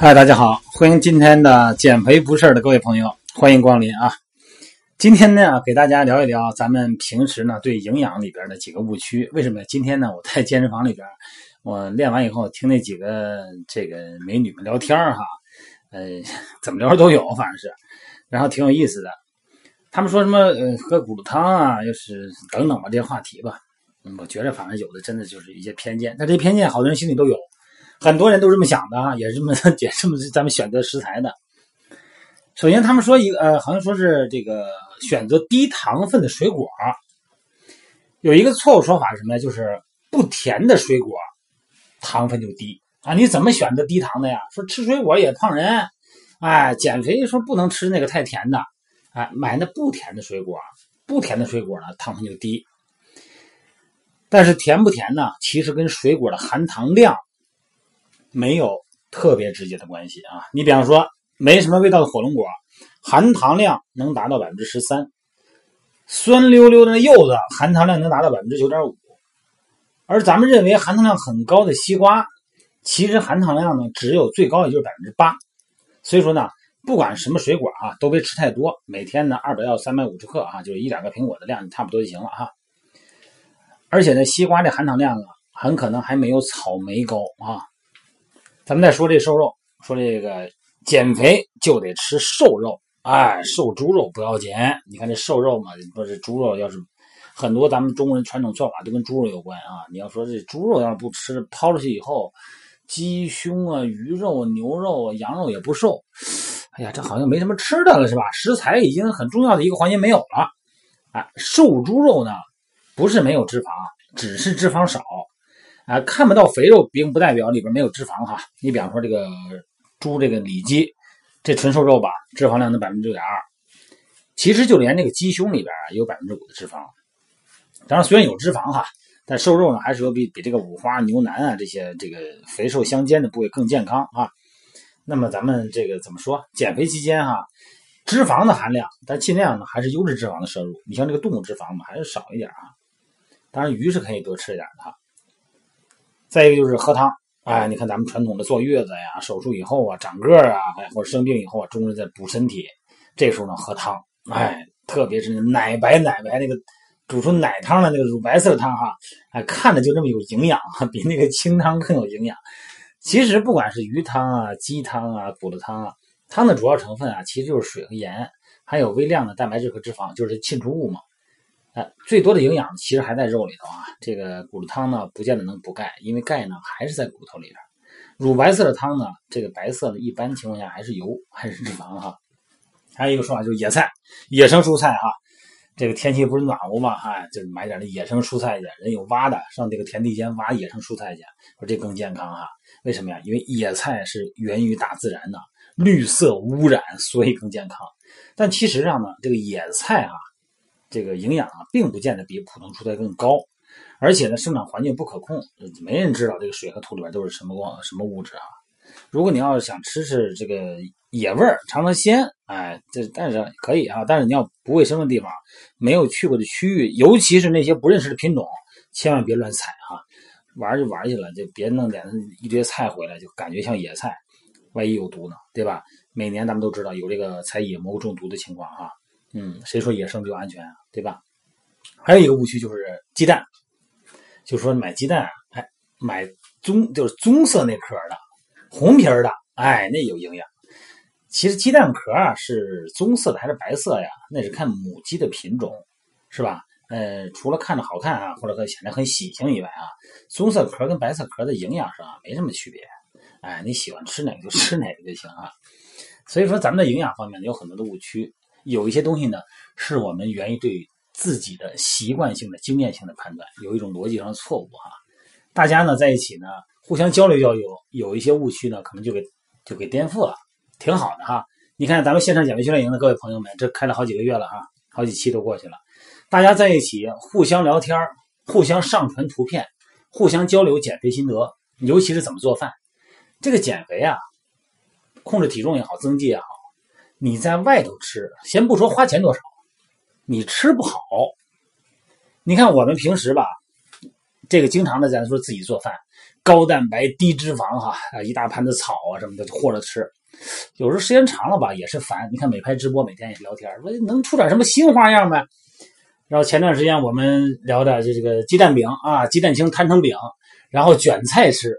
嗨，大家好，欢迎今天的减肥不事儿的各位朋友，欢迎光临啊！今天呢，给大家聊一聊咱们平时呢对营养里边的几个误区。为什么？今天呢，我在健身房里边，我练完以后听那几个这个美女们聊天哈，呃，怎么聊都有，反正是，然后挺有意思的。他们说什么呃喝骨头汤啊，又是等等吧这些话题吧。我觉得反正有的真的就是一些偏见，但这些偏见好多人心里都有。很多人都这么想的啊，也是这么 也这么咱们选择食材的。首先，他们说一个呃，好像说是这个选择低糖分的水果，有一个错误说法是什么呀？就是不甜的水果糖分就低啊。你怎么选择低糖的呀？说吃水果也胖人，哎，减肥说不能吃那个太甜的，哎，买那不甜的水果，不甜的水果呢糖分就低。但是甜不甜呢？其实跟水果的含糖量。没有特别直接的关系啊！你比方说，没什么味道的火龙果，含糖量能达到百分之十三；酸溜溜的柚子，含糖量能达到百分之九点五。而咱们认为含糖量很高的西瓜，其实含糖量呢只有最高也就是百分之八。所以说呢，不管什么水果啊，都别吃太多。每天呢，二百到三百五十克啊，就是一两个苹果的量差不多就行了哈。而且呢，西瓜的含糖量啊，很可能还没有草莓高啊。咱们再说这瘦肉，说这个减肥就得吃瘦肉，哎，瘦猪肉不要紧。你看这瘦肉嘛，说这猪肉要是很多，咱们中国人传统做法都跟猪肉有关啊。你要说这猪肉要是不吃，抛出去以后，鸡胸啊、鱼肉、牛肉、羊肉也不瘦。哎呀，这好像没什么吃的了，是吧？食材已经很重要的一个环节没有了。哎，瘦猪肉呢，不是没有脂肪，只是脂肪少。啊，看不到肥肉，并不代表里边没有脂肪哈。你比方说这个猪这个里脊，这纯瘦肉吧，脂肪量能百分之六点二。其实就连那个鸡胸里边啊，也有百分之五的脂肪。当然，虽然有脂肪哈，但瘦肉呢，还是有比比这个五花牛腩啊这些这个肥瘦相间的部位更健康啊。那么咱们这个怎么说？减肥期间哈，脂肪的含量，但尽量呢还是优质脂肪的摄入。你像这个动物脂肪嘛，还是少一点啊。当然，鱼是可以多吃一点的哈。再一个就是喝汤，哎，你看咱们传统的坐月子呀、手术以后啊、长个儿啊，哎，或者生病以后啊，中国人在补身体，这时候呢喝汤，哎，特别是奶白奶白那个煮出奶汤的那个乳白色的汤哈，哎，看着就这么有营养，比那个清汤更有营养。其实不管是鱼汤啊、鸡汤啊、骨头汤啊，汤的主要成分啊，其实就是水和盐，还有微量的蛋白质和脂肪，就是沁出物嘛。最多的营养其实还在肉里头啊。这个骨头汤呢，不见得能补钙，因为钙呢还是在骨头里边。乳白色的汤呢，这个白色的一般情况下还是油，还是脂肪哈。还有一个说法就是野菜、野生蔬菜哈。这个天气不是暖和嘛，哈，就是买点那野生蔬菜去。人有挖的，上这个田地间挖野生蔬菜去，说这更健康哈。为什么呀？因为野菜是源于大自然的，绿色污染，所以更健康。但其实上呢，这个野菜啊。这个营养啊，并不见得比普通蔬菜更高，而且呢，生长环境不可控，没人知道这个水和土里边都是什么光什么物质啊。如果你要是想吃吃这个野味儿，尝尝鲜，哎，这但是可以啊，但是你要不卫生的地方，没有去过的区域，尤其是那些不认识的品种，千万别乱采哈。玩就玩去了，就别弄点一堆菜回来，就感觉像野菜，万一有毒呢，对吧？每年咱们都知道有这个采野蘑菇中毒的情况啊。嗯，谁说野生就安全啊？对吧？还有一个误区就是鸡蛋，就说买鸡蛋啊，哎，买棕就是棕色那壳的，红皮的，哎，那有营养。其实鸡蛋壳啊是棕色的还是白色呀？那是看母鸡的品种，是吧？呃，除了看着好看啊，或者说显得很喜庆以外啊，棕色壳跟白色壳的营养上没什么区别。哎，你喜欢吃哪个就吃哪个就行啊。所以说，咱们的营养方面有很多的误区。有一些东西呢，是我们源于对自己的习惯性的、经验性的判断，有一种逻辑上的错误哈。大家呢在一起呢，互相交流交流，有一些误区呢，可能就给就给颠覆了，挺好的哈。你看咱们线上减肥训练营的各位朋友们，这开了好几个月了哈，好几期都过去了，大家在一起互相聊天，互相上传图片，互相交流减肥心得，尤其是怎么做饭。这个减肥啊，控制体重也好，增肌也好。你在外头吃，先不说花钱多少，你吃不好。你看我们平时吧，这个经常的咱说自己做饭，高蛋白低脂肪哈啊，一大盘子草啊什么的和着吃。有时候时间长了吧也是烦。你看美拍直播每天也聊天，说能出点什么新花样呗。然后前段时间我们聊的就这个鸡蛋饼啊，鸡蛋清摊成饼，然后卷菜吃，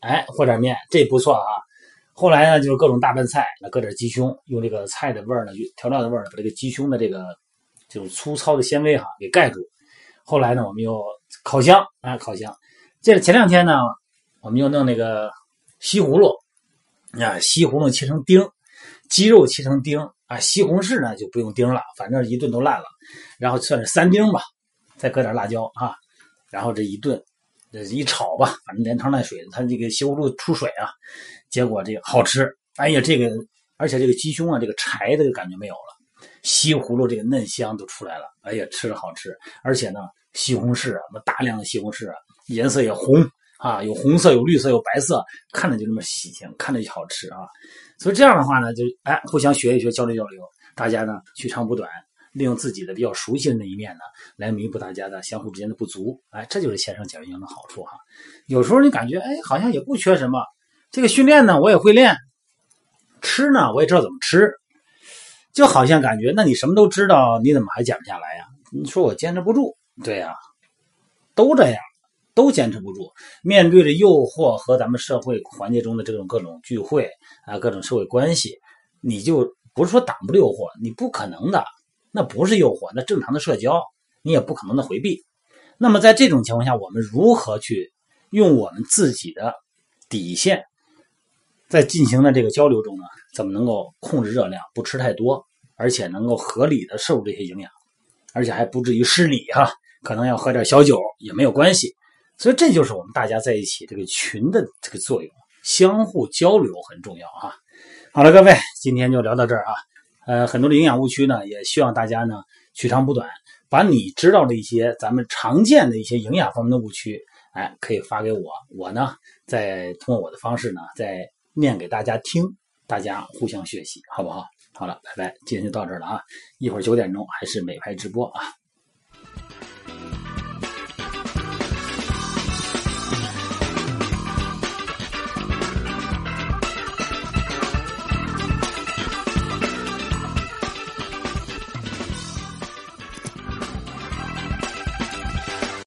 哎和点面这不错啊。后来呢就是各种大拌菜，那搁点鸡胸，用这个菜的味儿呢，调料的味儿把这个鸡胸的这个这种粗糙的纤维哈给盖住。后来呢我们又烤箱啊烤箱，这前两天呢我们又弄那个西葫芦啊西葫芦切成丁，鸡肉切成丁。啊，西红柿呢就不用丁了，反正一顿都烂了，然后算是三丁吧，再搁点辣椒啊，然后这一顿，一炒吧，反正连汤带水，它这个西葫芦出水啊，结果这个好吃，哎呀，这个而且这个鸡胸啊，这个柴的感觉没有了，西葫芦这个嫩香都出来了，哎呀，吃着好吃，而且呢，西红柿啊，那大量的西红柿啊，颜色也红啊，有红色，有绿色，有白色，看着就那么喜庆，看着就好吃啊。所以这样的话呢，就哎，互相学一学，交流交流，大家呢取长补短，利用自己的比较熟悉的那一面呢，来弥补大家的相互之间的不足。哎，这就是线上减肥营的好处哈。有时候你感觉哎，好像也不缺什么，这个训练呢我也会练，吃呢我也知道怎么吃，就好像感觉那你什么都知道，你怎么还减不下来呀？你说我坚持不住，对呀，都这样。都坚持不住，面对着诱惑和咱们社会环境中的这种各种聚会啊，各种社会关系，你就不是说挡不住诱惑，你不可能的，那不是诱惑，那正常的社交，你也不可能的回避。那么在这种情况下，我们如何去用我们自己的底线，在进行的这个交流中呢？怎么能够控制热量，不吃太多，而且能够合理的摄入这些营养，而且还不至于失礼哈？可能要喝点小酒也没有关系。所以这就是我们大家在一起这个群的这个作用，相互交流很重要啊。好了，各位，今天就聊到这儿啊。呃，很多的营养误区呢，也希望大家呢取长补短，把你知道的一些咱们常见的一些营养方面的误区，哎，可以发给我，我呢再通过我的方式呢再念给大家听，大家互相学习，好不好？好了，拜拜，今天就到这儿了啊。一会儿九点钟还是美拍直播啊。